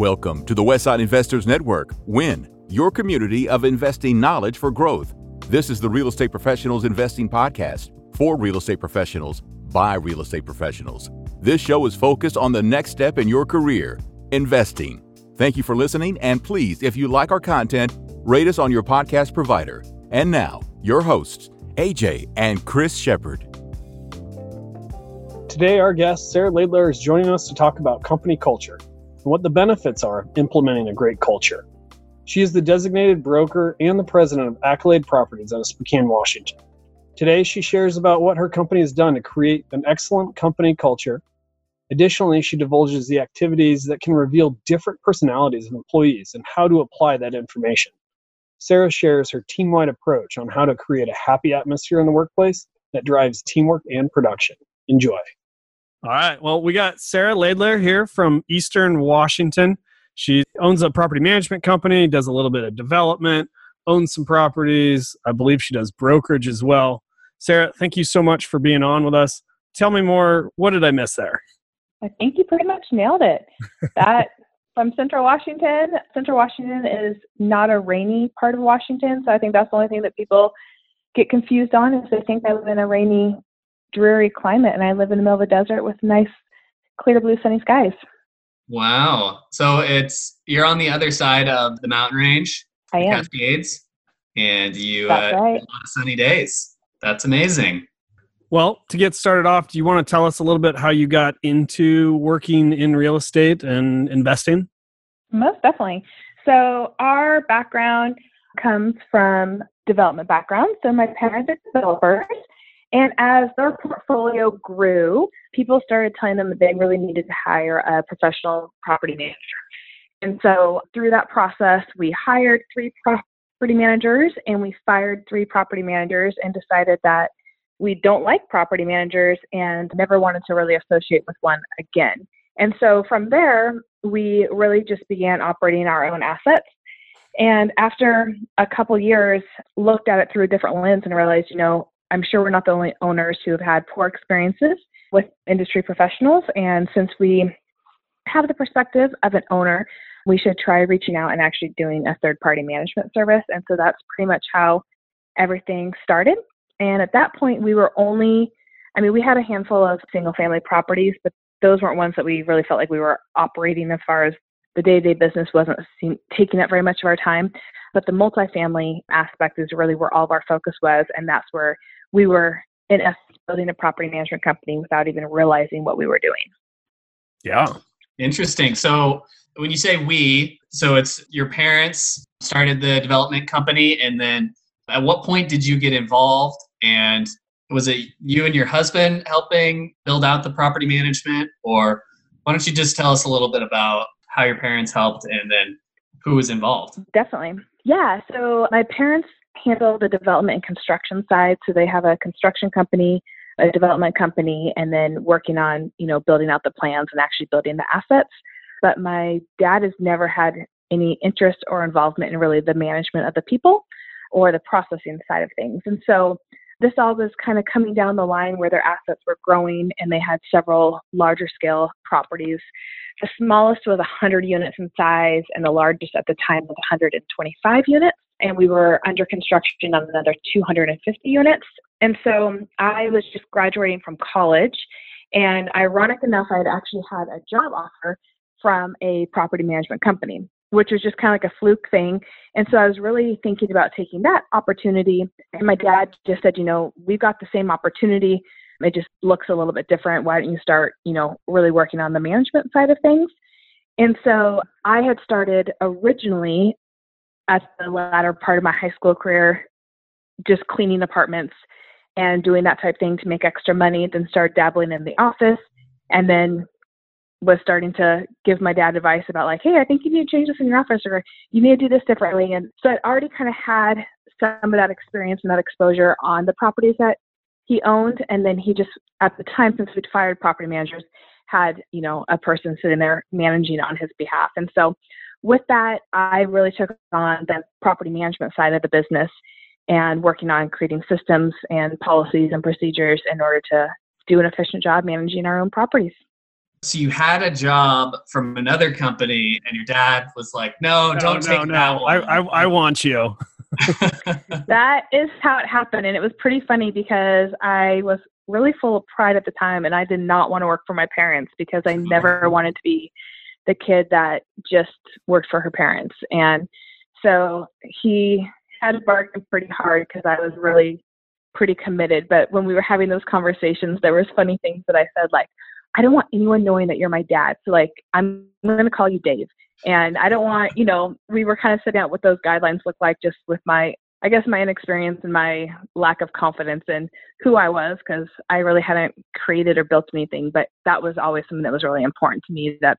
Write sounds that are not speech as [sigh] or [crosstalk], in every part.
Welcome to the Westside Investors Network. WIN, your community of investing knowledge for growth. This is the Real Estate Professionals Investing Podcast for real estate professionals by real estate professionals. This show is focused on the next step in your career, investing. Thank you for listening, and please, if you like our content, rate us on your podcast provider. And now, your hosts, AJ and Chris Shepard. Today, our guest, Sarah Laidler, is joining us to talk about company culture and what the benefits are of implementing a great culture. She is the designated broker and the president of Accolade Properties out of Spokane, Washington. Today, she shares about what her company has done to create an excellent company culture. Additionally, she divulges the activities that can reveal different personalities of employees and how to apply that information. Sarah shares her team wide approach on how to create a happy atmosphere in the workplace that drives teamwork and production. Enjoy. All right. Well, we got Sarah Laidler here from Eastern Washington. She owns a property management company, does a little bit of development, owns some properties. I believe she does brokerage as well. Sarah, thank you so much for being on with us. Tell me more. What did I miss there? I think you pretty much nailed it. [laughs] That from Central Washington. Central Washington is not a rainy part of Washington, so I think that's the only thing that people get confused on is they think they live in a rainy dreary climate, and I live in the middle of a desert with nice, clear blue, sunny skies. Wow! So it's you're on the other side of the mountain range, I am. Cascades, and you That's uh, right. get a lot of sunny days. That's amazing. Well, to get started off, do you want to tell us a little bit how you got into working in real estate and investing? Most definitely. So our background comes from development background. So my parents are developers. And as their portfolio grew, people started telling them that they really needed to hire a professional property manager. And so through that process, we hired three property managers and we fired three property managers and decided that we don't like property managers and never wanted to really associate with one again. And so from there, we really just began operating our own assets. And after a couple years, looked at it through a different lens and realized, you know, I'm sure we're not the only owners who have had poor experiences with industry professionals. And since we have the perspective of an owner, we should try reaching out and actually doing a third party management service. And so that's pretty much how everything started. And at that point, we were only, I mean, we had a handful of single family properties, but those weren't ones that we really felt like we were operating as far as the day to day business wasn't taking up very much of our time. But the multifamily aspect is really where all of our focus was. And that's where we were, in essence, building a property management company without even realizing what we were doing. Yeah. Interesting. So when you say we, so it's your parents started the development company, and then at what point did you get involved? And was it you and your husband helping build out the property management, or why don't you just tell us a little bit about how your parents helped and then who was involved? Definitely. Yeah. So my parents handle the development and construction side. So they have a construction company, a development company, and then working on, you know, building out the plans and actually building the assets. But my dad has never had any interest or involvement in really the management of the people or the processing side of things. And so this all was kind of coming down the line where their assets were growing and they had several larger scale properties. The smallest was 100 units in size, and the largest at the time was 125 units. And we were under construction on another 250 units. And so I was just graduating from college. And ironic enough, I had actually had a job offer from a property management company, which was just kind of like a fluke thing. And so I was really thinking about taking that opportunity. And my dad just said, you know, we've got the same opportunity. It just looks a little bit different. Why don't you start, you know, really working on the management side of things? And so I had started originally at the latter part of my high school career, just cleaning apartments and doing that type thing to make extra money, then started dabbling in the office and then was starting to give my dad advice about like, hey, I think you need to change this in your office or you need to do this differently. And so I'd already kind of had some of that experience and that exposure on the properties that he owned. And then he just, at the time, since we'd fired property managers, had, you know, a person sitting there managing on his behalf. And so with that, I really took on the property management side of the business and working on creating systems and policies and procedures in order to do an efficient job managing our own properties. So you had a job from another company, and your dad was like, "No, don't no, take no. that one." I, I, I want you. [laughs] that is how it happened. And it was pretty funny because I was really full of pride at the time and I did not want to work for my parents because I [laughs] never wanted to be the kid that just worked for her parents. And so he had to bargain pretty hard because I was really pretty committed. But when we were having those conversations, there was funny things that I said like, I don't want anyone knowing that you're my dad. So like I'm, going to call you Dave. And I don't want, you know, we were kind of setting out what those guidelines look like just with my, I guess, my inexperience and my lack of confidence in who I was because I really hadn't created or built anything. But that was always something that was really important to me that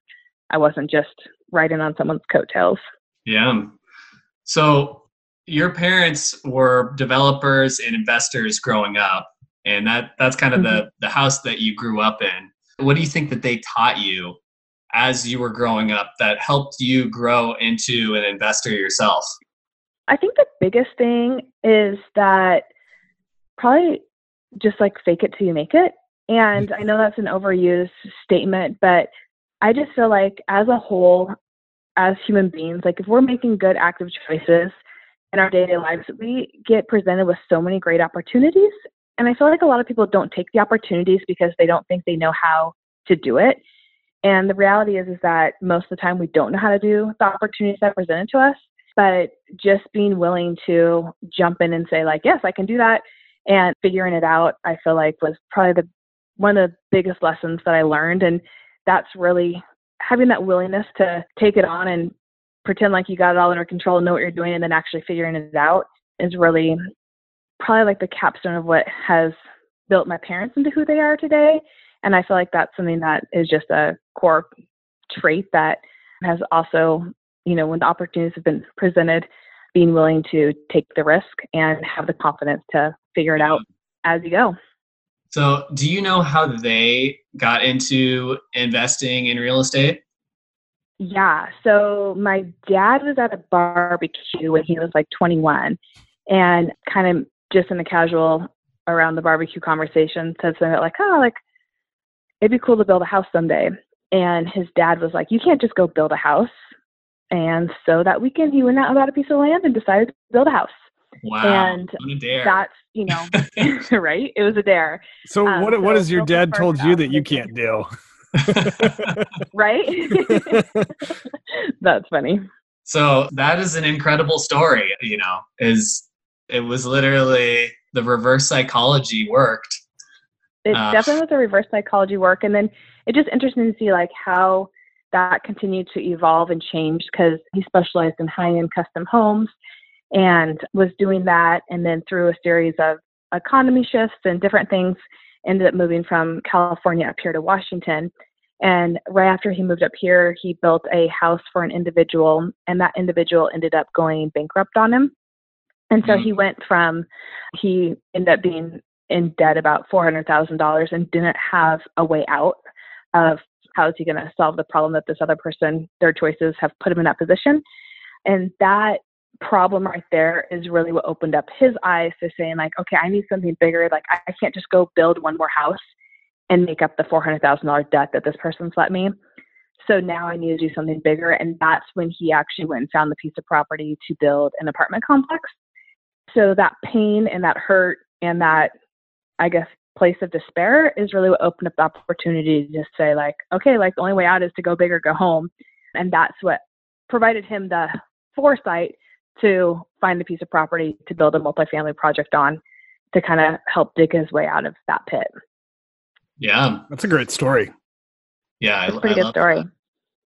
I wasn't just riding on someone's coattails. Yeah. So your parents were developers and investors growing up, and that that's kind of mm-hmm. the the house that you grew up in. What do you think that they taught you as you were growing up that helped you grow into an investor yourself? I think the biggest thing is that probably just like fake it till you make it. And mm-hmm. I know that's an overused statement, but I just feel like as a whole, as human beings, like if we're making good active choices in our day lives, we get presented with so many great opportunities. And I feel like a lot of people don't take the opportunities because they don't think they know how to do it. And the reality is, is that most of the time we don't know how to do the opportunities that are presented to us. But just being willing to jump in and say, like, yes, I can do that, and figuring it out, I feel like was probably the one of the biggest lessons that I learned. And that's really having that willingness to take it on and pretend like you got it all under control and know what you're doing, and then actually figuring it out is really probably like the capstone of what has built my parents into who they are today and I feel like that's something that is just a core trait that has also, you know, when the opportunities have been presented, being willing to take the risk and have the confidence to figure it out as you go. So, do you know how they got into investing in real estate? Yeah. So, my dad was at a barbecue when he was like 21 and kind of just in the casual around the barbecue conversation said something like, oh, like, it'd be cool to build a house someday. And his dad was like, you can't just go build a house. And so that weekend, he went out and bought a piece of land and decided to build a house. Wow. And that's, you know, [laughs] [laughs] right? It was a dare. So, um, what, so what has your dad told you that you can't do? [laughs] right? that's funny. So, that is an incredible story, you know, is it was literally the reverse psychology worked. It uh, definitely was a reverse psychology work and then it's just interesting to see like how that continued to evolve and change because he specialized in high-end custom homes and was doing that and then through a series of economy shifts and different things ended up moving from california up here to washington. And right after he moved up here he built a house for an individual and that individual ended up going bankrupt on him and so mm-hmm. he went from he ended up being in debt about $400,000 and didn't have a way out of how is he going to solve the problem that this other person, their choices have put him in that position. And that problem right there is really what opened up his eyes to saying like, okay, I need something bigger. Like I can't just go build one more house and make up the $400,000 debt that this person's let me. So now I need to do something bigger. And that's when he actually went and found the piece of property to build an apartment complex. So that pain and that hurt and that I guess, place of despair is really what opened up the opportunity to just say, like, okay, like the only way out is to go big or go home. And that's what provided him the foresight to find the piece of property to build a multifamily project on to kind of help dig his way out of that pit. Yeah. That's a great story. Yeah. It's a pretty I good story. That.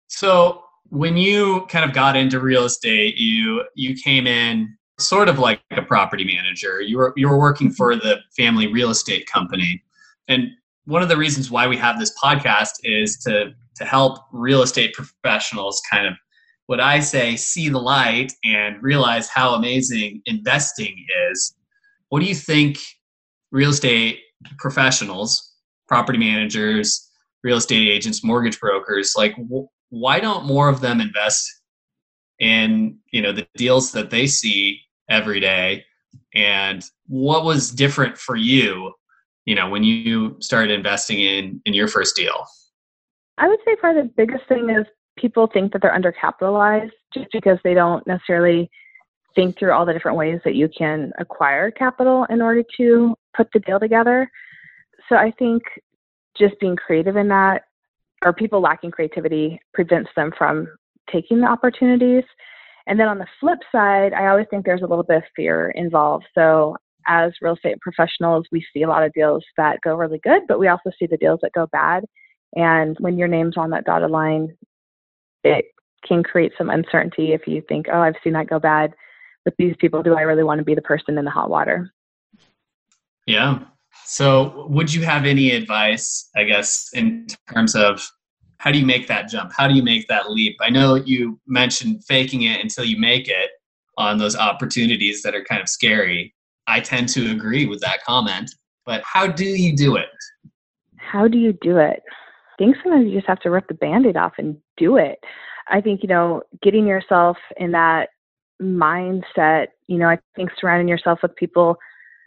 So when you kind of got into real estate, you you came in sort of like a property manager. You were you were working for the family real estate company, and one of the reasons why we have this podcast is to to help real estate professionals kind of what I say see the light and realize how amazing investing is. What do you think real estate professionals, property managers, real estate agents, mortgage brokers, like wh- why don't more of them invest in you know the deals that they see every day and what was different for you you know when you started investing in in your first deal I would say probably the biggest thing is people think that they're undercapitalized just because they don't necessarily think through all the different ways that you can acquire capital in order to put the deal together. So I think just being creative in that, or people lacking creativity, prevents them from taking the opportunities. And then on the flip side, I always think there's a little bit of fear involved. So as real estate professionals, we see a lot of deals that go really good, but we also see the deals that go bad. And when your name's on that dotted line, it can create some uncertainty if you think, oh, I've seen that go bad with these people. Do I really want to be the person in the hot water? Yeah. So, would you have any advice, I guess, in terms of how do you make that jump? How do you make that leap? I know you mentioned faking it until you make it on those opportunities that are kind of scary. I tend to agree with that comment, but how do you do it? How do you do it? I think sometimes you just have to rip the band aid off and do it. I think, you know, getting yourself in that mindset, you know, I think surrounding yourself with people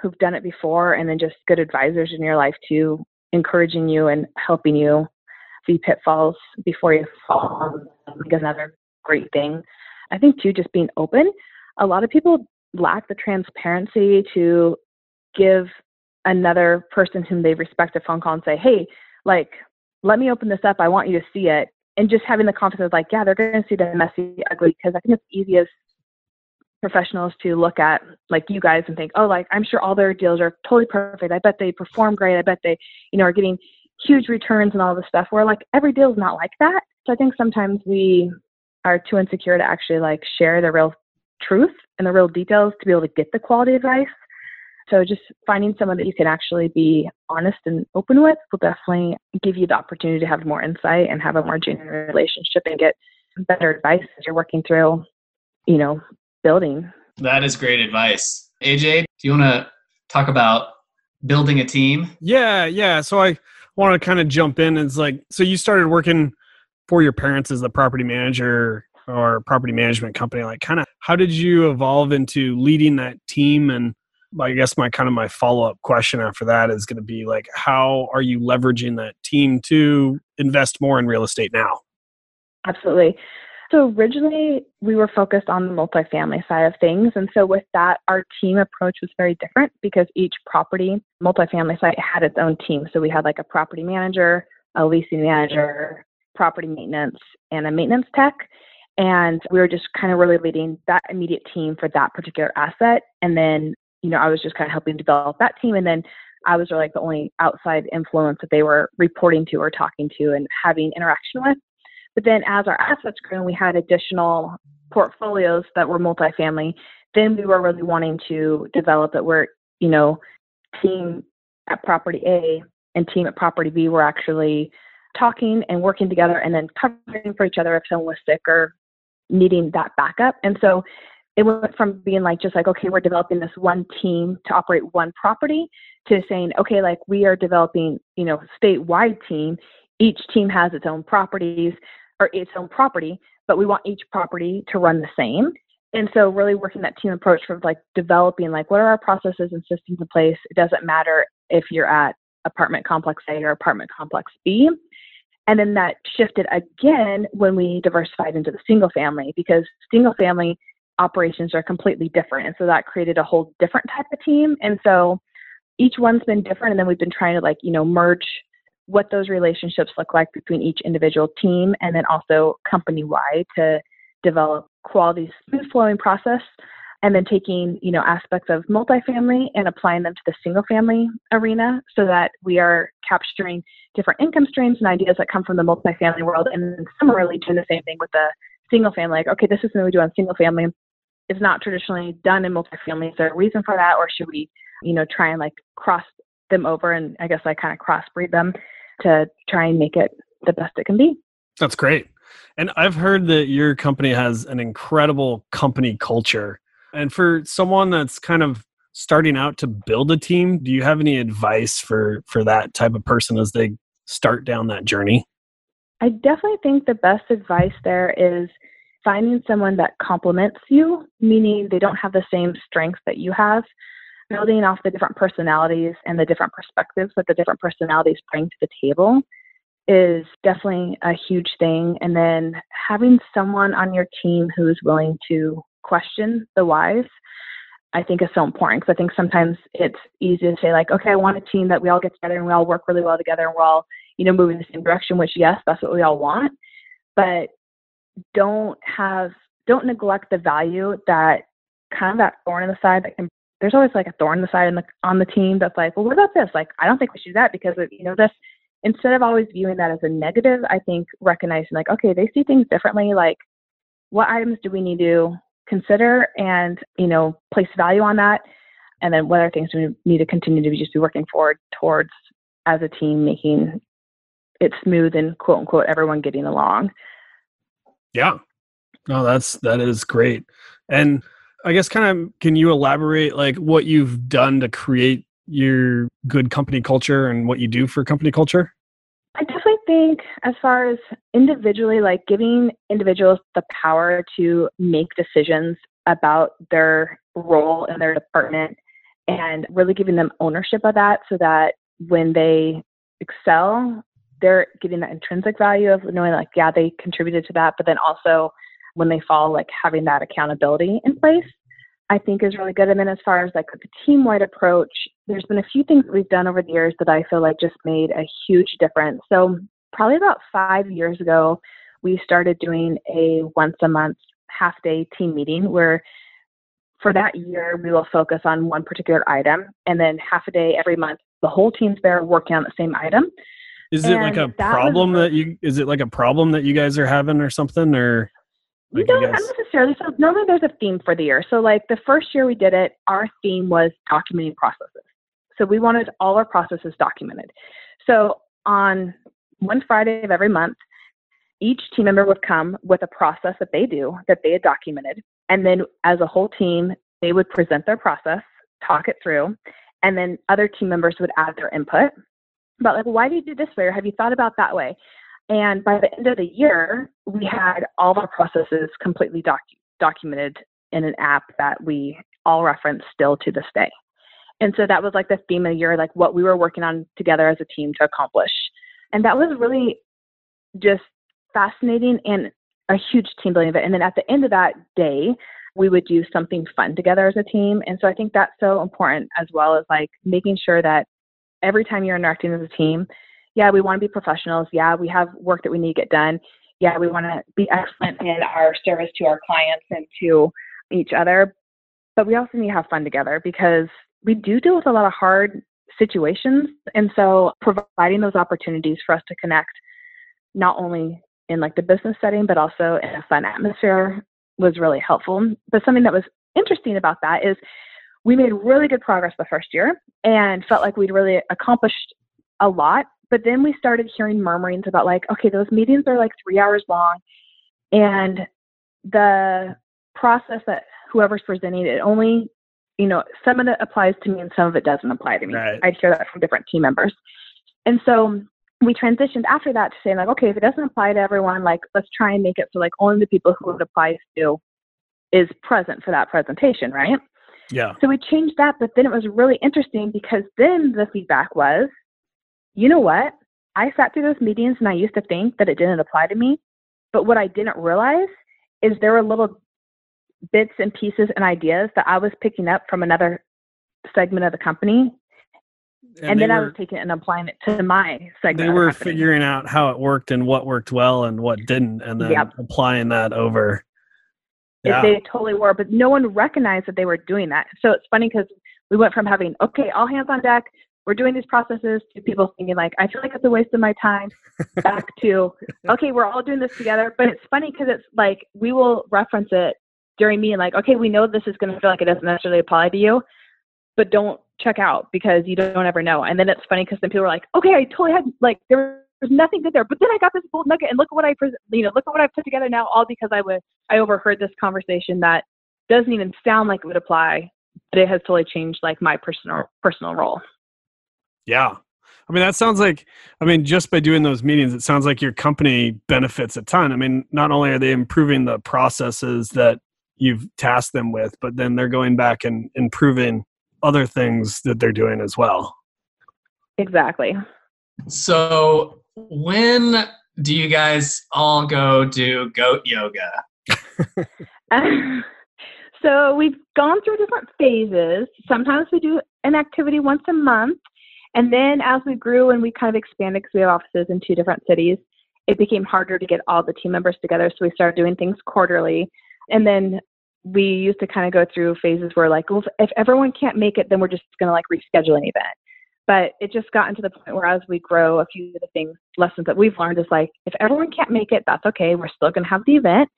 who've done it before and then just good advisors in your life too, encouraging you and helping you see pitfalls before you fall is another great thing. I think too, just being open. A lot of people lack the transparency to give another person whom they respect a phone call and say, hey, like, let me open this up. I want you to see it. And just having the confidence, like, yeah, they're going to see the messy, ugly, because I think it's easiest professionals to look at like you guys and think, oh, like I'm sure all their deals are totally perfect. I bet they perform great. I bet they, you know, are getting huge returns and all this stuff. Where like every deal is not like that. So I think sometimes we are too insecure to actually like share the real truth and the real details to be able to get the quality advice. So just finding someone that you can actually be honest and open with will definitely give you the opportunity to have more insight and have a more genuine relationship and get better advice as you're working through, you know, building. That is great advice. AJ, do you want to talk about building a team? Yeah, yeah. So I want to kind of jump in. It's like, so you started working for your parents as the property manager or property management company. Like, kind of, how did you evolve into leading that team? And I guess my kind of my follow up question after that is going to be like, how are you leveraging that team to invest more in real estate now? Absolutely. So originally we were focused on the multifamily side of things. And so with that, our team approach was very different because each property, multifamily site had its own team. So we had like a property manager, a leasing manager, property maintenance, and a maintenance tech. And we were just kind of really leading that immediate team for that particular asset. And then, you know, I was just kind of helping develop that team. And then I was like the only outside influence that they were reporting to or talking to and having interaction with. But then as our assets grew and we had additional portfolios that were multifamily, then we were really wanting to develop it where, you know, team at property A and team at property B were actually talking and working together and then covering for each other if someone was sick or needing that backup. And so it went from being like just like, okay, we're developing this one team to operate one property to saying, okay, like we are developing, you know, statewide team. Each team has its own properties or its own property, but we want each property to run the same. And so really working that team approach from like developing like what are our processes and systems in place. It doesn't matter if you're at apartment complex A or apartment complex B. And then that shifted again when we diversified into the single family because single family operations are completely different. And so that created a whole different type of team. And so each one's been different. And then we've been trying to like, you know, merge what those relationships look like between each individual team and then also company wide to develop quality smooth flowing process and then taking you know aspects of multifamily and applying them to the single family arena so that we are capturing different income streams and ideas that come from the multifamily world and similarly doing the same thing with the single family like okay this is something we do on single family it's not traditionally done in multifamily. Is there a reason for that? Or should we you know try and like cross them over and i guess i kind of crossbreed them to try and make it the best it can be. That's great. And I've heard that your company has an incredible company culture. And for someone that's kind of starting out to build a team, do you have any advice for for that type of person as they start down that journey? I definitely think the best advice there is finding someone that complements you, meaning they don't have the same strengths that you have building off the different personalities and the different perspectives that the different personalities bring to the table. is definitely a huge thing. And then having someone on your team who's willing to question the whys, I think is so important because I think sometimes it's easy to say like, okay, I want a team that we all get together and we all work really well together and we're all, you know, moving in the same direction, which yes, that's what we all want. But don't have don't neglect the value that kind of that thorn in the side that can there's always like a thorn in the side on the on the team that's like, well, what about this? Like, I don't think we should do that because of, you know this. Instead of always viewing that as a negative, I think recognizing like, okay, they see things differently. Like, what items do we need to consider and you know place value on that, and then what are things we need to continue to be just be working forward towards as a team, making it smooth and quote unquote everyone getting along. Yeah, no, that's that is great, and I guess kind of can you elaborate like what you've done to create your good company culture and what you do for company culture? I definitely think as far as individually like giving individuals the power to make decisions about their role in their department and really giving them ownership of that so that when they excel they're getting that intrinsic value of knowing like yeah they contributed to that but then also when they fall, like having that accountability in place, I think is really good. And then as far as like the team wide approach, there's been a few things that we've done over the years that I feel like just made a huge difference. So probably about five years ago, we started doing a once a month half day team meeting where for that year we will focus on one particular item and then half a day every month the whole team's there working on the same item is it like a that problem that you is it like a problem that you guys are having or something or like no, not necessarily. So normally there's a theme for the year. So like the first year we did it, our theme was documenting processes. So we wanted all our processes documented. So on one Friday of every month, each team member would come with a process that they do that they had documented. And then as a whole team, they would present their process, talk it through, and then other team members would add their input about like, why do you do this way? Or have you thought about that way? And by the end of the year, we had all of our processes completely docu- documented in an app that we all reference still to this day. And so that was like the theme of the year, like what we were working on together as a team to accomplish. And that was really just fascinating and a huge team building event. And then at the end of that day, we would do something fun together as a team. And so I think that's so important as well as like making sure that every time you're interacting as a team, yeah, we want to be professionals. Yeah, we have work that we need to get done. Yeah, we want to be excellent in our service to our clients and to each other. But we also need to have fun together because we do deal with a lot of hard situations. And so providing those opportunities for us to connect, not only in like the business setting, but also in a fun atmosphere was really helpful. But something that was interesting about that is we made really good progress the first year and felt like we'd really accomplished a lot but then we started hearing murmurings about like, okay, those meetings are like three hours long, and the process that whoever's presenting it only, you know, some of it applies to me and some of it doesn't apply to me. Right. I'd hear that from different team members, and so we transitioned after that to saying like, okay, if it doesn't apply to everyone, like let's try and make it so like only the people who it applies to is present for that presentation, right? Yeah. So we changed that, but then it was really interesting because then the feedback was you know what? I sat through those meetings and I used to think that it didn't apply to me. But what I didn't realize is there were little bits and pieces and ideas that I was picking up from another segment of the company. And, and then were, I was taking it and applying it to my segment. They were the figuring out how it worked and what worked well and what didn't, and then yep. applying that over. Yeah. They totally were, but no one recognized that they were doing that. So it's funny because we went from having, okay, all hands on deck, we're doing these processes to people thinking like i feel like it's a waste of my time back to [laughs] okay we're all doing this together. But it's funny because it's like we will reference it during me and like okay we know this is going to feel like it doesn't necessarily apply to you but don't check out because you don't ever know. And then it's funny because then people are like okay i totally had like there was nothing good there but then i got this gold nugget and look at what i you know look at what i put together now all because i was i overheard this conversation that doesn't even sound like it would apply but it has totally changed like my personal personal role yeah. I mean, that sounds like, I mean, just by doing those meetings, it sounds like your company benefits a ton. I mean, not only are they improving the processes that you've tasked them with, but then they're going back and improving other things that they're doing as well. Exactly. So when do you guys all go do goat yoga? [laughs] so we've gone through different phases. Sometimes we do an activity once a month. And then as we grew and we kind of expanded because we have offices in two different cities, it became harder to get all the team members together. So we started doing things quarterly. And then we used to kind of go through phases where like, well, if everyone can't make it, then we're just going to like reschedule an event. But it just gotten to the point where as we grow, a few of the things, lessons that we've learned is like, if everyone can't make it, that's okay. We're still going to have the event.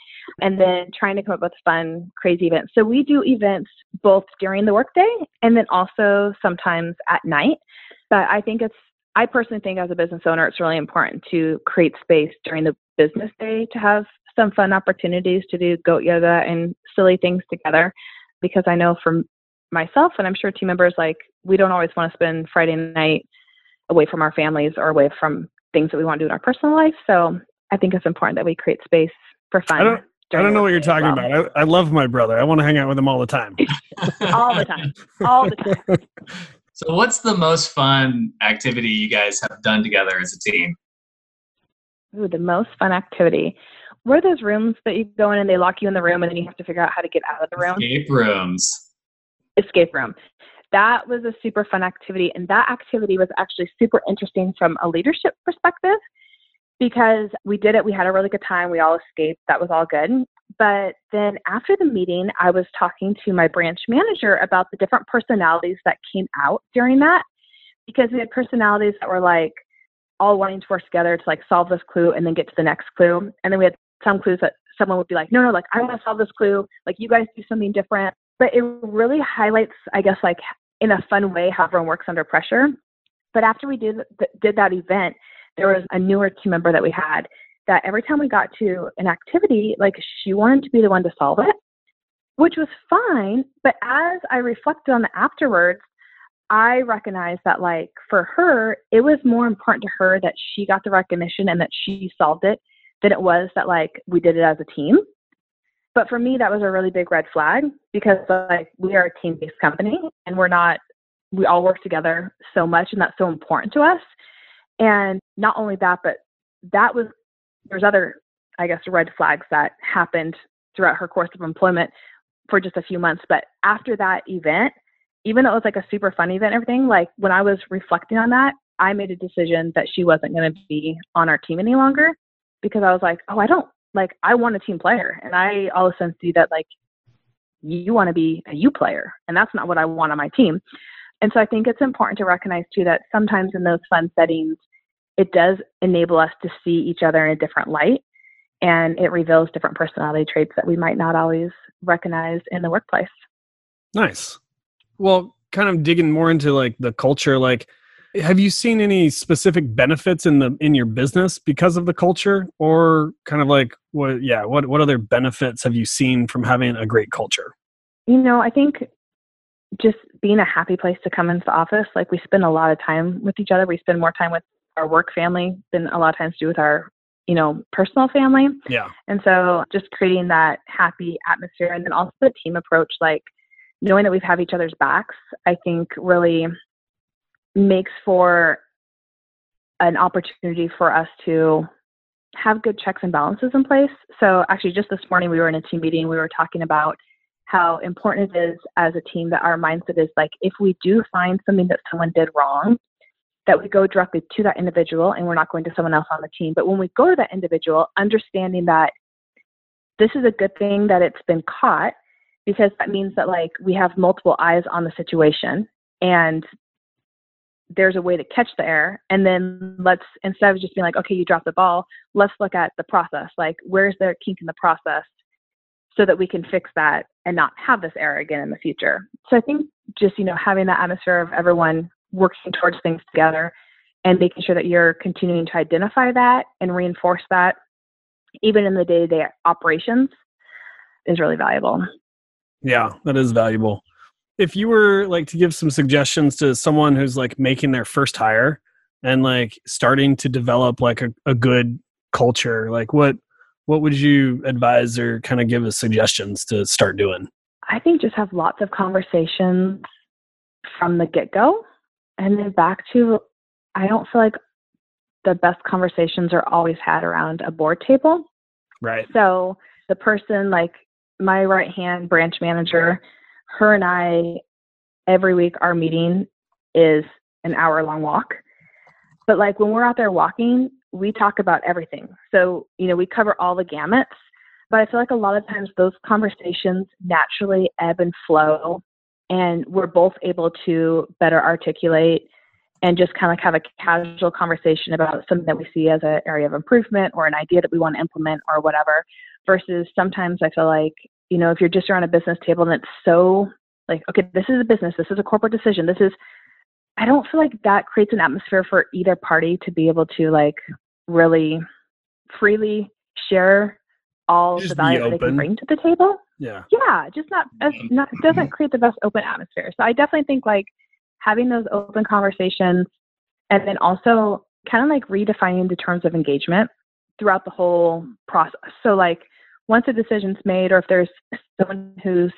And then trying to come up with fun, crazy events. So we do events both during the workday and then also sometimes at night. But I think it's, I personally think as a business owner, it's really important to create space during the business day to have some fun opportunities to do goat yoga and silly things together. Because I know from myself and I'm sure team members like we don't always want to spend Friday night away from our families or away from things that we want to do in our personal life. So I think it's important that we create space for fun. I don't, I don't know what you're talking well. about. I, I love my brother. I want to hang out with him all the time. [laughs] all the time. All the time. [laughs] So, what's the most fun activity you guys have done together as a team? Ooh, the most fun activity. Were those rooms that you go in and they lock you in the room and then you have to figure out how to get out of the room? Escape rooms escape room. That was a super fun activity. And that activity was actually super interesting from a leadership perspective because we did it. We had a really good time. We all escaped. That was all good. But then after the meeting, I was talking to my branch manager about the different personalities that came out during that because we had personalities that were like all wanting to work together to like solve this clue and then get to the next clue. And then we had some clues that someone would be like, no, no, like I want to solve this clue. Like you guys do something different but it really highlights, I guess, like in a fun way, how everyone works under pressure. But after we did did that event, there was a newer team member that we had that every time we got to an activity, like she wanted to be the one to solve it, which was fine. But as I reflected on it afterwards, I recognized that like for her, it was more important to her that she got the recognition and that she solved it than it was that like we did it as a team. But for me, that was a really big red flag because like we are a team based company and we're not, we all work together so much and that's so important to us. And not only that, but that was, there's other, I guess, red flags that happened throughout her course of employment for just a few months. But after that event, even though it was like a super fun event, everything, like when I was reflecting on that, I made a decision that she wasn't going to be on our team any longer because I was like, oh, I don't like I want a team player, and I all of a sudden see that like you want to be a you player, and that's not what I want on my team. And so I think it's important to recognize too that sometimes in those fun settings, it does enable us to see each other in a different light, and it reveals different personality traits that we might not always recognize in the workplace. Nice. Well, kind of digging more into like the culture, like have you seen any specific benefits in the in your business because of the culture? Or kind of like what yeah what what other benefits have you seen from having a great culture? You know i think just being a happy place to come into the office like we spend a lot of time with each other. We spend more time with our work family than a lot of times do with our you know personal family. Yeah. And so just creating that happy atmosphere and then also the team approach like knowing that we have each other's backs i think really makes for an opportunity for us to have good checks and balances in place. So actually just this morning we were in a team meeting, we were talking about how important it is as a team that our mindset is like if we do find something that someone did wrong, that we go directly to that individual and we're not going to someone else on the team. But when we go to that individual, understanding that this is a good thing that it's been caught because that means that like we have multiple eyes on the situation and there's a way to catch the error. And then let's instead of just being like okay you dropped the ball let's look at the process. Like where's the kink in the process so that we can fix that and not have this error again in the future? So i think just you know having that atmosphere of everyone working towards things together and making sure that you're continuing to identify that and reinforce that even in the day-to-day operations is really valuable. Yeah that is valuable if you were like to give some suggestions to someone who's like making their first hire and like starting to develop like a, a good culture like what what would you advise or kind of give as suggestions to start doing i think just have lots of conversations from the get-go and then back to i don't feel like the best conversations are always had around a board table. Right. So the person, like my right hand branch manager, her and I, every week, our meeting is an hour long walk. But like when we're out there walking, we talk about everything. So, you know, we cover all the gamuts. But I feel like a lot of times those conversations naturally ebb and flow, and we're both able to better articulate and just kind of have a casual conversation about something that we see as an area of improvement or an idea that we want to implement or whatever. Versus sometimes I feel like, you know, if you're just around a business table and it's so like, okay, this is a business, this is a corporate decision, this is, I don't feel like that creates an atmosphere for either party to be able to like really freely share all Just the value that they can bring to the table. Yeah. yeah just not as not it doesn't mm-hmm. create the best open atmosphere. So i definitely think like having those open conversations and then also kind of like redefining the terms of engagement throughout the whole process. So like once a decision's made or if there's someone who's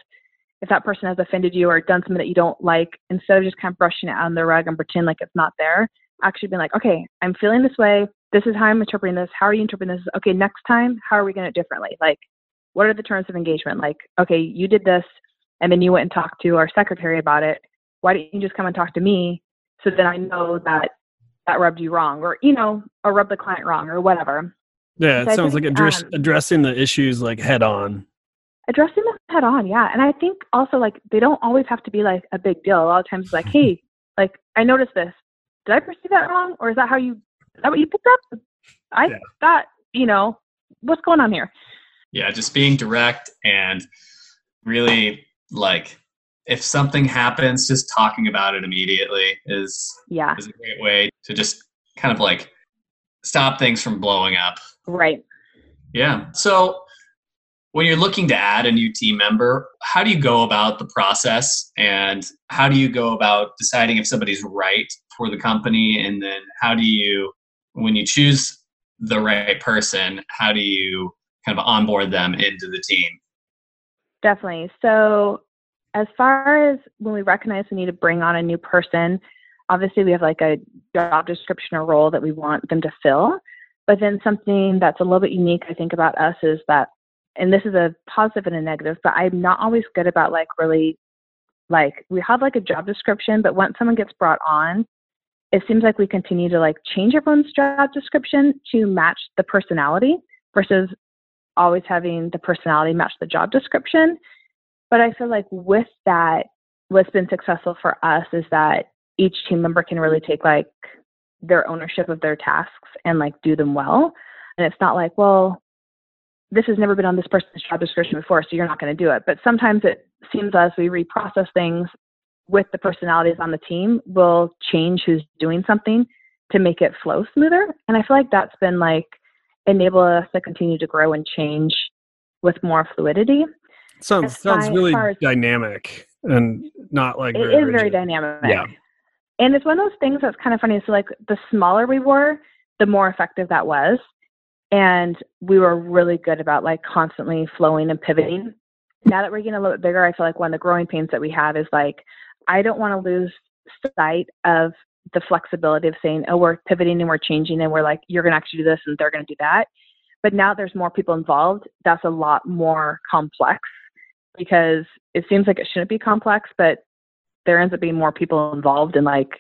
if that person has offended you or done something that you don't like instead of just kind of brushing it on the rug and pretend like it's not there actually being like okay i'm feeling this way this is how i'm interpreting this how are you interpreting this okay next time how are we going to do differently like what are the terms of engagement? Like, okay, you did this and then you went and talked to our secretary about it. Why didn't you just come and talk to me so then I know that that rubbed you wrong or, you know, or rubbed the client wrong or whatever. Yeah. It So sounds think, like address, um, addressing the issues like head on. Addressing them head on, yeah. And I think also like they don't always have to be like a big deal. A lot of times it's like, [laughs] hey, like I noticed this. Did I perceive that wrong? Or is that how you is that what you picked up? I Yeah. thought, you know, what's going on here? yeah just being direct and really like if something happens just talking about it immediately is Yeah. is a great way to just kind of like stop things from blowing up. Right. yeah. So when you're looking to add a new team member how do you go about the process? And how do you go about deciding if somebody's right for the company? And then how do you when you choose the right person how do you kind of onboard them into the team? Definitely. So, as far as when we recognize we need to bring on a new person, obviously we have like a job description or role that we want them to fill. But then something that's a little bit unique, I think, about us is that, and this is a positive and a negative, but I'm not always good about like really, like, we have like a job description, but once someone gets brought on, it seems like we continue to like change everyone's job description to match the personality versus always having the personality match the job description. But I feel like with that, what's been successful for us is that each team member can really take like their ownership of their tasks and like do them well. And it's not like, well, this has never been on this person's job description before, so you're not going to do it. But sometimes it seems as we reprocess things with the personalities on the team, we'll change who's doing something to make it flow smoother. And I feel like that's been like enable us to continue to grow and change with more fluidity. Sounds as sounds really as dynamic and not like It very is very dynamic. Yeah. And it's one of those things that's kind of funny. So, like, the smaller we were, the more effective that was. And we were really good about like constantly flowing and pivoting. Now that we're getting a little bit bigger, I feel like one of the growing pains that we have is like, I don't want to lose sight of the flexibility of saying, oh, we're pivoting and we're changing and we're like, you're going to actually do this and they're going to do that. But now there's more people involved. That's a lot more complex because it seems like it shouldn't be complex, but there ends up being more people involved and like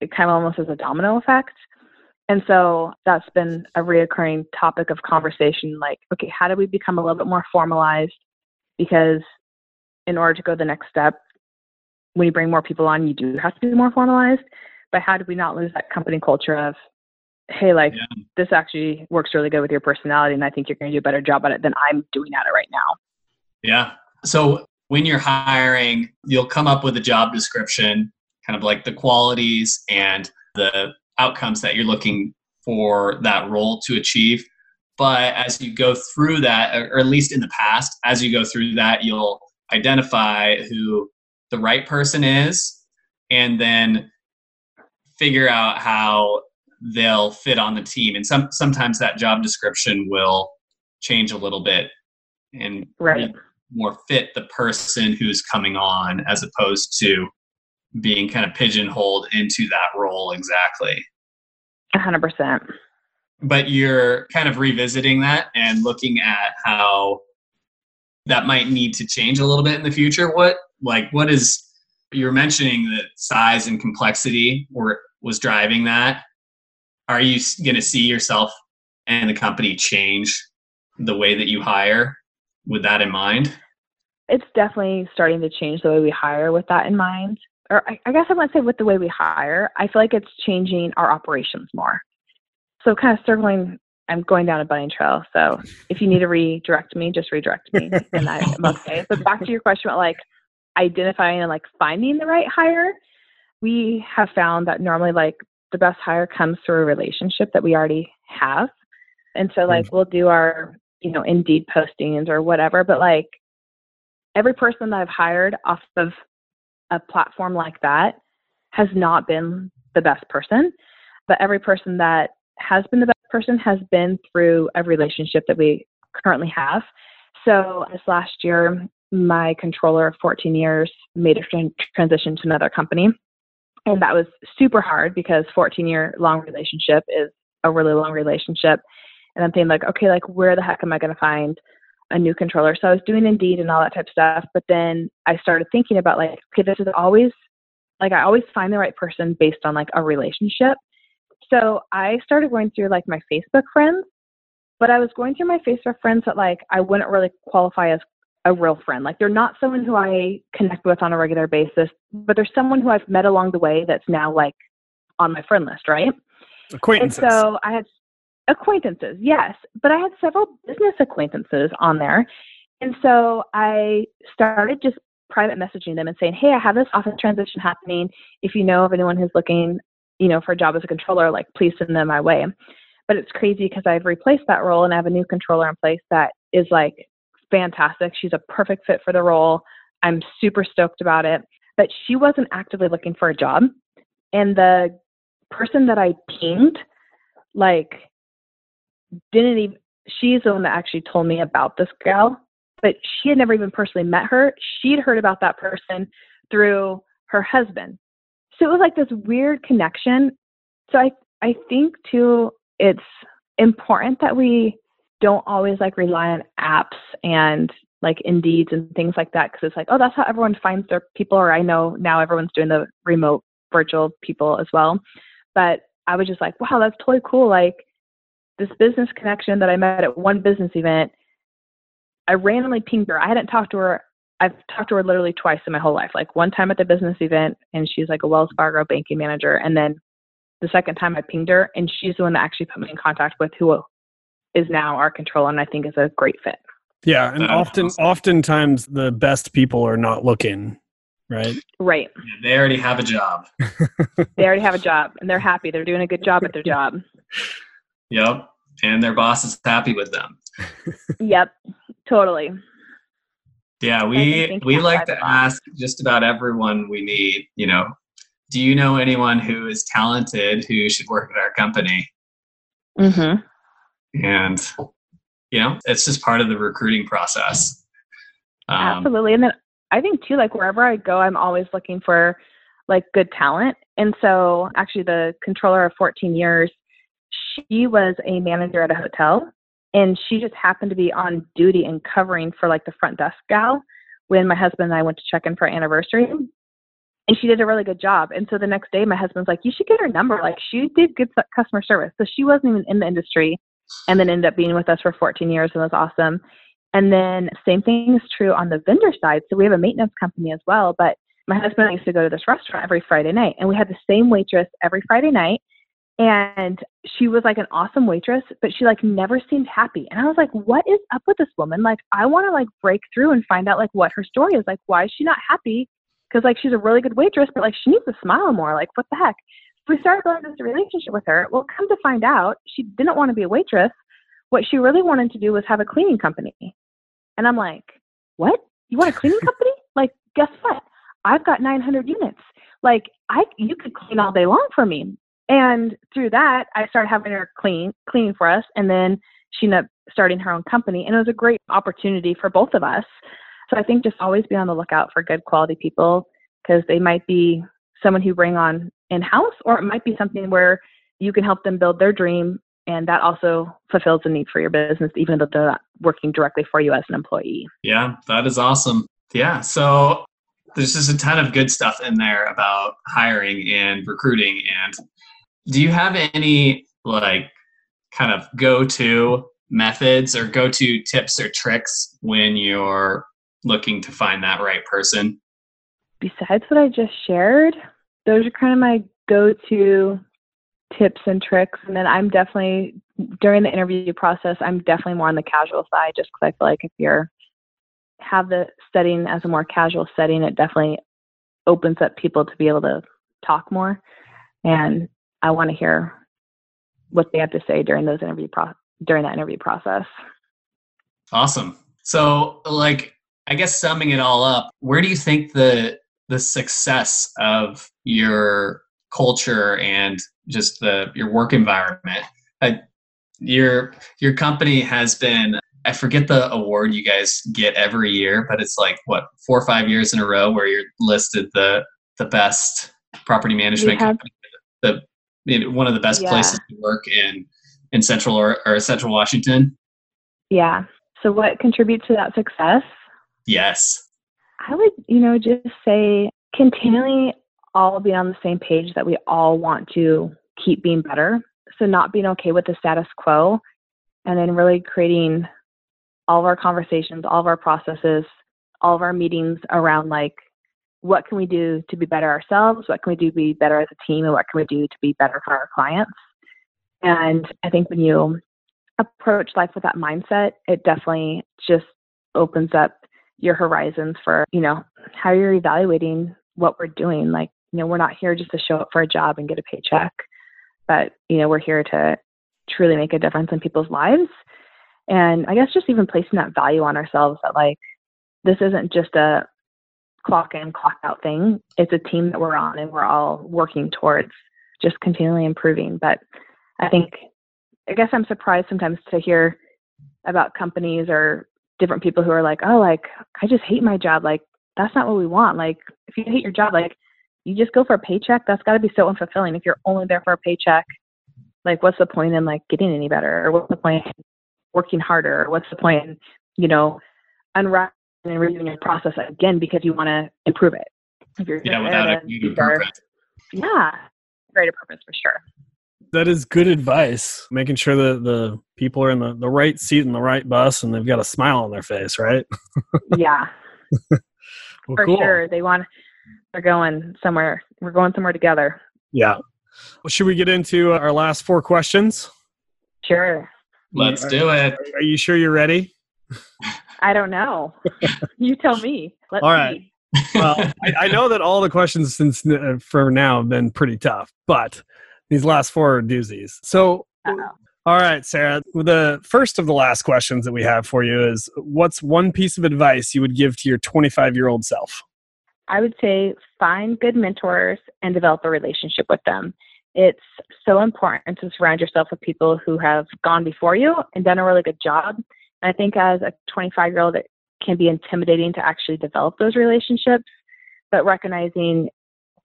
it kind of almost has a domino effect. And so that's been a reoccurring topic of conversation like, okay, how do we become a little bit more formalized? Because in order to go the next step, when you bring more people on, you do have to be more formalized. But how do we not lose that company culture of, hey, like Yeah. this actually works really good with your personality, and I think you're going to do a better job at it than I'm doing at it right now. Yeah. So when you're hiring, you'll come up with a job description, kind of like the qualities and the outcomes that you're looking for that role to achieve. But as you go through that, or at least in the past, as you go through that, you'll identify who the right person is and then figure out how they'll fit on the team. And some sometimes that job description will change a little bit and Right. More fit the person who's coming on as opposed to being kind of pigeonholed into that role exactly. 100%. But you're kind of revisiting that and looking at how that might need to change a little bit in the future. What like what is you're mentioning that size and complexity were was driving that. Are you going to see yourself and the company change the way that you hire with that in mind? It's definitely starting to change the way we hire with that in mind. Or I, I guess I want to say with the way we hire, I feel like it's changing our operations more. So kind of circling, I'm going down a bunny trail. So if you need to redirect me, just redirect me, and I'm okay. But back to your question about like identifying and like finding the right hire, we have found that normally like the best hire comes through a relationship that we already have. And so like mm-hmm. we'll do our, you know, Indeed postings or whatever, but like every person that I've hired off of a platform like that has not been the best person, but every person that has been the best person has been through a relationship that we currently have. So this last year, my controller of 14 years made a transition to another company. And that was super hard because 14 year long relationship is a really long relationship. And I'm thinking like, okay, like where the heck am I going to find a new controller? So I was doing Indeed and all that type of stuff. But then I started thinking about like, okay, this is always like I always find the right person based on like a relationship. So I started going through like my Facebook friends, but I was going through my Facebook friends that like I wouldn't really qualify as a real friend. Like they're not someone who I connect with on a regular basis, but there's someone who I've met along the way that's now like on my friend list, right? Acquaintances. And so I had acquaintances, yes, but I had several business acquaintances on there. And so I started just private messaging them and saying, "Hey, I have this office transition happening. If you know of anyone who's looking, you know, for a job as a controller, like please send them my way." But it's crazy because I've replaced that role and I have a new controller in place that is like fantastic. She's a perfect fit for the role. I'm super stoked about it. But she wasn't actively looking for a job. And the person that I pinged, like, didn't even, she's the one that actually told me about this gal, but she had never even personally met her. She'd heard about that person through her husband. So it was like this weird connection. So I, I think too, it's important that we don't always like rely on apps and like Indeeds and things like that because it's like, oh, that's how everyone finds their people. Or I know now everyone's doing the remote virtual people as well. But I was just like, wow, that's totally cool. Like this business connection that I met at one business event, I randomly pinged her. I hadn't talked to her. I've talked to her literally twice in my whole life. Like one time at the business event, and she's like a Wells Fargo banking manager. And then the second time I pinged her, and she's the one that actually put me in contact with who is now our controller, and I think is a great fit. Yeah, and often, awesome. oftentimes the best people are not looking, right? Right. Yeah, they already have a job. [laughs] they already have a job, and they're happy. They're doing a good job at their [laughs] job. Yep, and their boss is happy with them. yep, totally. Yeah, we we like to ask just about everyone we meet. You know, do you know anyone who is talented who should work at our company? Mm-hmm and you know it's just part of the recruiting process um, absolutely and then i think too like wherever i go i'm always looking for like good talent and so actually the controller of 14 years she was a manager at a hotel and she just happened to be on duty and covering for like the front desk gal when my husband and i went to check in for our anniversary and she did a really good job. And so the next day, my husband's like, "You should get her number. Like she did good customer service." So she wasn't even in the industry, and then ended up being with us for 14 years and was awesome. And then same thing is true on the vendor side. So we have a maintenance company as well, but my husband used to go to this restaurant every Friday night and we had the same waitress every Friday night and she was like an awesome waitress, but she like never seemed happy. And I was like, what is up with this woman? Like I want to like break through and find out like what her story is. Like why is she not happy? Cuz like she's a really good waitress, but like she needs to smile more. Like what the heck? we started building this relationship with her. Well, come to find out, she didn't want to be a waitress. What she really wanted to do was have a cleaning company. And I'm like, what? You want a cleaning company? [laughs] Like, guess what? I've got 900 units. Like, I you could clean all day long for me. And through that, I started having her clean cleaning for us, and then she ended up starting her own company. And it was a great opportunity for both of us. So I think just always be on the lookout for good quality people because they might be someone who bring on in house, or it might be something where you can help them build their dream and that also fulfills the need for your business even though they're not working directly for you as an employee yeah that is awesome yeah so there's just a ton of good stuff in there about hiring and recruiting and do you have any like kind of go-to methods or go-to tips or tricks when you're looking to find that right person besides what i just shared those are kind of my go-to tips and tricks. And then I'm definitely during the interview process, I'm definitely more on the casual side, just because I feel like if you're have the setting as a more casual setting, it definitely opens up people to be able to talk more. And I want to hear what they have to say during those interview pro- during that interview process. Awesome. So, like, I guess summing it all up, where do you think the the success of your culture and just the your work environment. Uh, your your company has been I forget the award you guys get every year, but it's like what four or five years in a row where you're listed the the best property management have, company, the one of the best yeah. places to work in in central or, or central Washington. Yeah. So what contributes to that success? Yes. I would, you know, just say continually all be on the same page that we all want to keep being better. So not being okay with the status quo and then really creating all of our conversations, all of our processes, all of our meetings around like what can we do to be better ourselves? What can we do to be better as a team? And what can we do to be better for our clients? And I think when you approach life with that mindset, it definitely just opens up your horizons for, you know, how you're evaluating what we're doing. Like, you know, we're not here just to show up for a job and get a paycheck, but, you know, we're here to truly make a difference in people's lives. And I guess just even placing that value on ourselves that, like, this isn't just a clock in, clock out thing. It's a team that we're on and we're all working towards just continually improving. But I think, I guess I'm surprised sometimes to hear about companies or different people who are like, oh, like, I just hate my job. Like, that's not what we want. Like, if you hate your job, like, you just go for a paycheck, that's got to be so unfulfilling. If you're only there for a paycheck, like what's the point in like getting any better, or what's the point in working harder, or what's the point in you know unwrapping and then reviewing your process again because you want to improve it. If you're yeah, without there, a purpose. Yeah, greater purpose for sure. That is good advice. Making sure that the people are in the, the right seat in the right bus and they've got a smile on their face, right? [laughs] yeah. well, for cool. sure. They want they're going somewhere. We're going somewhere together. Yeah. Well, should we get into our last four questions? Sure. Let's do it. Are you sure you're ready? [laughs] I don't know. [laughs] you tell me. Let's all right. well, [laughs] I, I, know that all the questions since uh, for now have been pretty tough, but these last four are doozies. So, Uh-oh. all right, Sarah. The first of the last questions that we have for you is: What's one piece of advice you would give to your 25 year old self? I would say find good mentors and develop a relationship with them. It's so important to surround yourself with people who have gone before you and done a really good job. And I think as a 25 year old, it can be intimidating to actually develop those relationships, but recognizing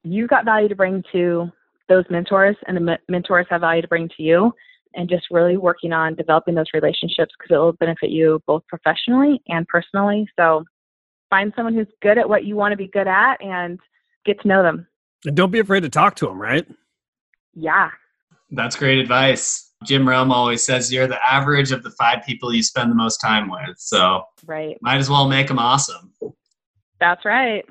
you've got value to bring to those mentors and the mentors have value to bring to you and just really working on developing those relationships because it will benefit you both professionally and personally. So find someone who's good at what you want to be good at and get to know them. And don't be afraid to talk to them, right? Yeah. That's great advice. Jim Rohn always says you're the average of the five people you spend the most time with. So, right. Might as well make them awesome. That's right.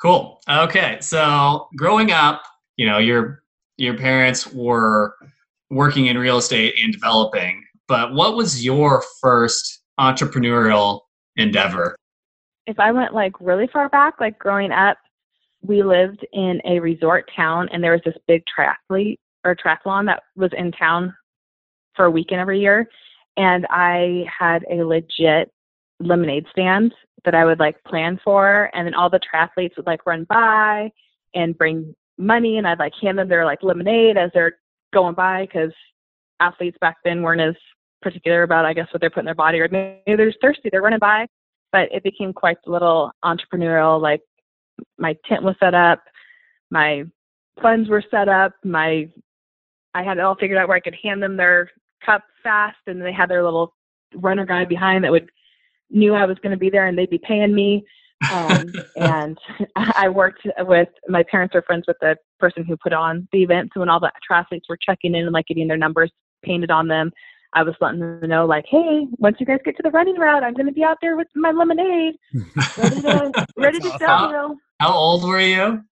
Cool. Okay. So, growing up, you know, your your parents were working in real estate and developing, but what was your first entrepreneurial endeavor? if I went like really far back, like growing up, we lived in a resort town and there was this big triathlete or triathlon that was in town for a weekend every year. And I had a legit lemonade stand that I would like plan for. And then all the triathletes would like run by and bring money and I'd like hand them their like lemonade as they're going by because athletes back then weren't as particular about, I guess, what they're putting in their body or maybe they're just thirsty. They're running by but it became quite a little entrepreneurial. Like my tent was set up, my funds were set up, my I had it all figured out where I could hand them their cup fast, and they had their little runner guy behind that would knew I was going to be there, and they'd be paying me. um, [laughs] and [laughs] I worked with my parents are friends with the person who put on the event. So when all the triathletes were checking in and like getting their numbers painted on them, I was letting them know like, hey, once you guys get to the running route, I'm going to be out there with my lemonade, ready to [laughs] ready to sell. You How old were you?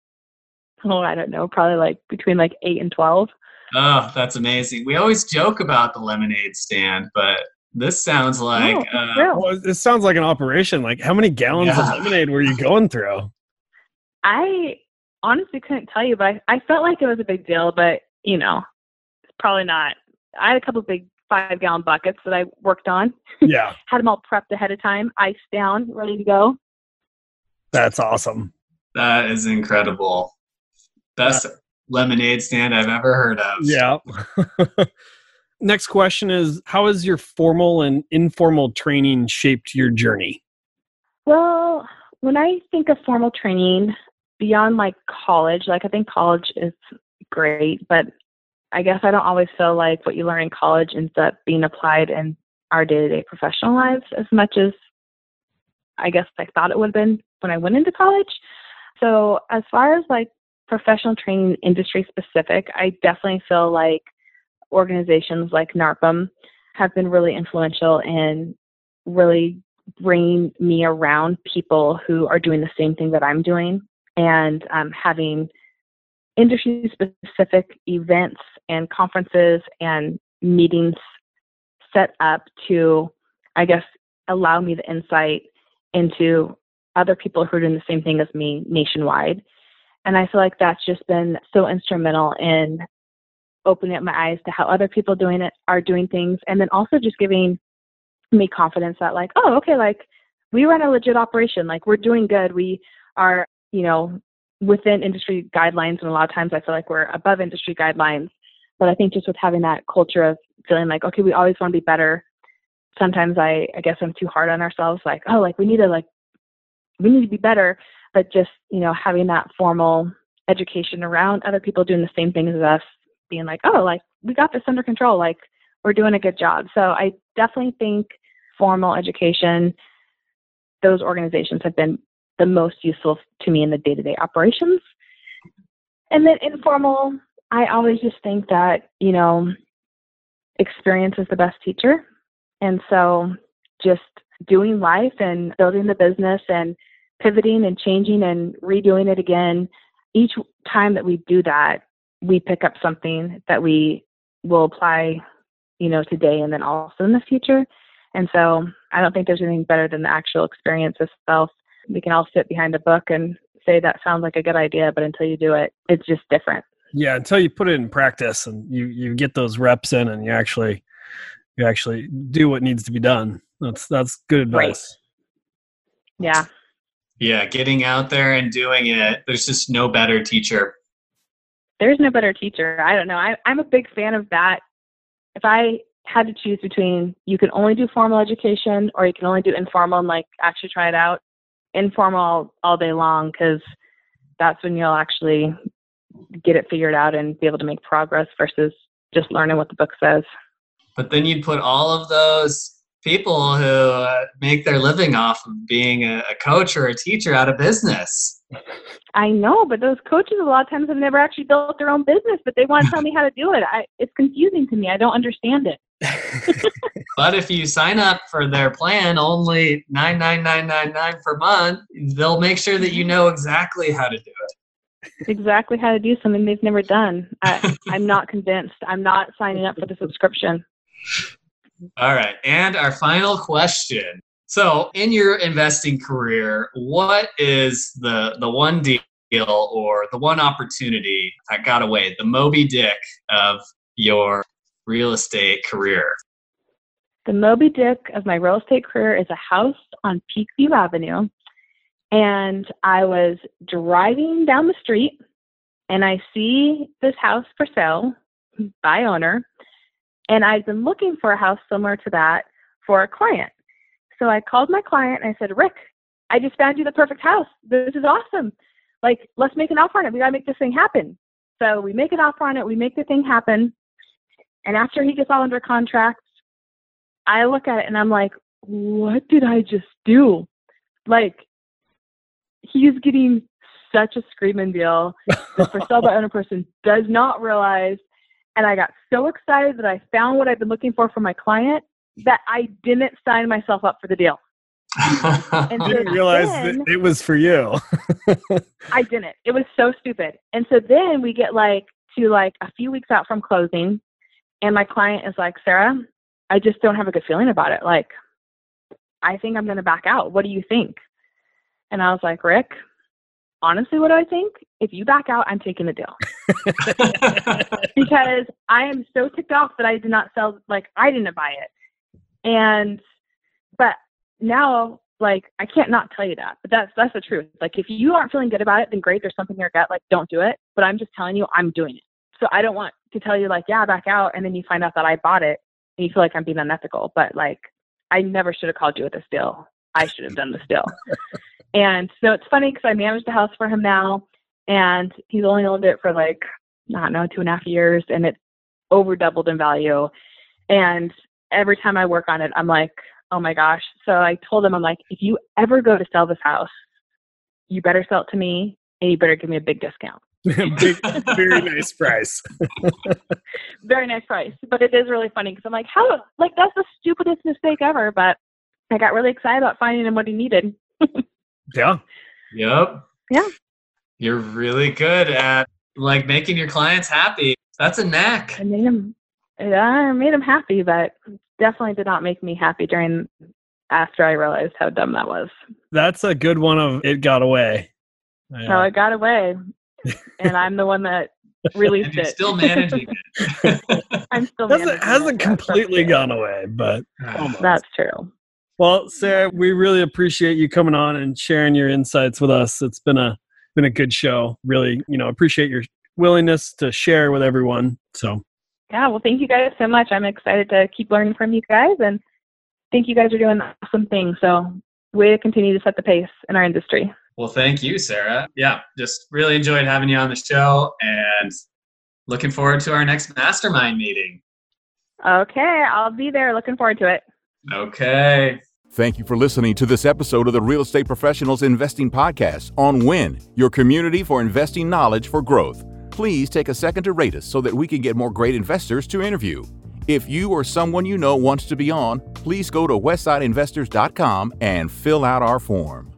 Oh, I don't know, probably like between like eight and twelve. Oh, that's amazing. We always joke about the lemonade stand, but this sounds like Oh, uh, real. Well, it sounds like an operation. Like, how many gallons Yeah. of lemonade were you going through? I honestly couldn't tell you, but I, I felt like it was a big deal. But you know, it's probably not. I had a couple big five gallon buckets that I worked on. Yeah, [laughs] Had them all prepped ahead of time, iced down, ready to go. that's awesome. that is incredible. Best lemonade stand I've ever heard of. Yeah. [laughs] Next question is How has your formal and informal training shaped your journey? Well, when I think of formal training beyond like college, like I think college is great, but I guess I don't always feel like what you learn in college ends up being applied in our day to day professional lives as much as I guess I thought it would have been when I went into college. So, as far as like professional training industry specific, I definitely feel like organizations like NARPM have been really influential in really bringing me around people who are doing the same thing that I'm doing and um, having industry specific events and conferences and meetings set up to, I guess, allow me the insight into other people who are doing the same thing as me nationwide. And I feel like that's just been so instrumental in opening up my eyes to how other people doing it are doing things and then also just giving me confidence that like oh okay like we run a legit operation. Like we're doing good. We are you know within industry guidelines and a lot of times i feel like we're above industry guidelines. But i think just with having that culture of feeling like okay we always want to be better sometimes i i guess i'm too hard on ourselves like oh like we need to like we need to be better but just you know having that formal education around other people doing the same things as us being like oh like we got this under control like we're doing a good job. So i definitely think formal education those organizations have been the most useful to me in the day-to-day operations. And then informal i always just think that you know experience is the best teacher. And so just doing life and building the business and pivoting and changing and redoing it again each time that we do that we pick up something that we will apply you know today and then also in the future and so i don't think there's anything better than the actual experience itself we can all sit behind a book and say that sounds like a good idea but until you do it it's just different Yeah, until you put it in practice and you you get those reps in and you actually you actually do what needs to be done. That's that's good advice. Right. advice. yeah Yeah, getting out there and doing it. There's just no better teacher. there's no better teacher. I don't know. I, I'm a big fan of that. If I had to choose between you can only do formal education or you can only do informal and like actually try it out, informal all, all day long because that's when you'll actually get it figured out and be able to make progress versus just learning what the book says. But then you'd put all of those people who uh, make their living off of being a, a coach or a teacher out of business. I know, but those coaches a lot of times have never actually built their own business, but they want to tell me how to do it. I, it's confusing to me. I don't understand it. [laughs] But if you sign up for their plan, only nine nine nine nine nine per month, they'll make sure that you know exactly how to do it. exactly how to do something they've never done. I, [laughs] I'm not convinced. I'm not signing up for the subscription. All right. And our final question. So, in your investing career, what is the the one deal or the one opportunity that got away, the Moby Dick of your real estate career? The Moby Dick of my real estate career is a house on Peakview Avenue. And I was driving down the street and I see this house for sale by owner. And I've been looking for a house similar to that for a client. So I called my client and I said, Rick, I just found you the perfect house. This is awesome. Like, let's make an offer on it. We got to make this thing happen. So we make an offer on it. We make the thing happen. And after he gets all under contract, I look at it and I'm like, what did I just do? Like, he's getting such a screaming deal. The [laughs] for sale by owner person does not realize. And I got so excited that I found what I've been looking for for my client that I didn't sign myself up for the deal. [laughs] and didn't realize then, that it was for you. I didn't. It was so stupid. And so then we get like to like a few weeks out from closing, and my client is like, Sarah, I just don't have a good feeling about it. Like, I think I'm going to back out. What do you think? And I was like, Rick, honestly, what do I think? If you back out, I'm taking the deal. [laughs] because I am so ticked off that I did not sell, like, I didn't buy it. And, but now, like, I can't not tell you that, but that's, that's the truth. Like, if you aren't feeling good about it, then great, there's something in your gut, like, don't do it. But I'm just telling you, I'm doing it. So I don't want to tell you, like, yeah, back out. And then you find out that I bought it and you feel like I'm being unethical. But, like, I never should have called you with this deal. I should have done this deal. [laughs] and so it's funny because I manage the house for him now, and he's only owned it for like, I don't know, two and a half years, and it's over doubled in value. And every time I work on it, I'm like, oh my gosh. So I told him, I'm like, if you ever go to sell this house, you better sell it to me and you better give me a big discount. [laughs] big, very nice price. [laughs] very nice price. But it is really funny because I'm like, how, like, that's the stupidest mistake ever. But I got really excited about finding him what he needed. Yeah. Yep. Yeah. You're really good at like making your clients happy. That's a knack. I made them. I made him happy, but definitely did not make me happy during after I realized how dumb that was. That's a good one of it got away. Oh, yeah. So it got away, and I'm the one that [laughs] released it. Still managing it. [laughs] I'm still hasn't hasn't completely gone away, but ah. almost. that's true. Well, Sarah, we really appreciate you coming on and sharing your insights with us. It's been a been a good show. Really, you know, appreciate your willingness to share with everyone. So yeah, well, thank you guys so much. I'm excited to keep learning from you guys, and think you guys are doing awesome things. So, way to continue to set the pace in our industry. Well, thank you, Sarah. Yeah, just really enjoyed having you on the show, and looking forward to our next mastermind meeting. Okay, I'll be there. Looking forward to it. Okay. Thank you for listening to this episode of the Real Estate Professionals Investing Podcast on WIN, your community for investing knowledge for growth please take a second to rate us so that we can get more great investors to interview. If you or someone you know wants to be on, please go to westsideinvestors.com and fill out our form.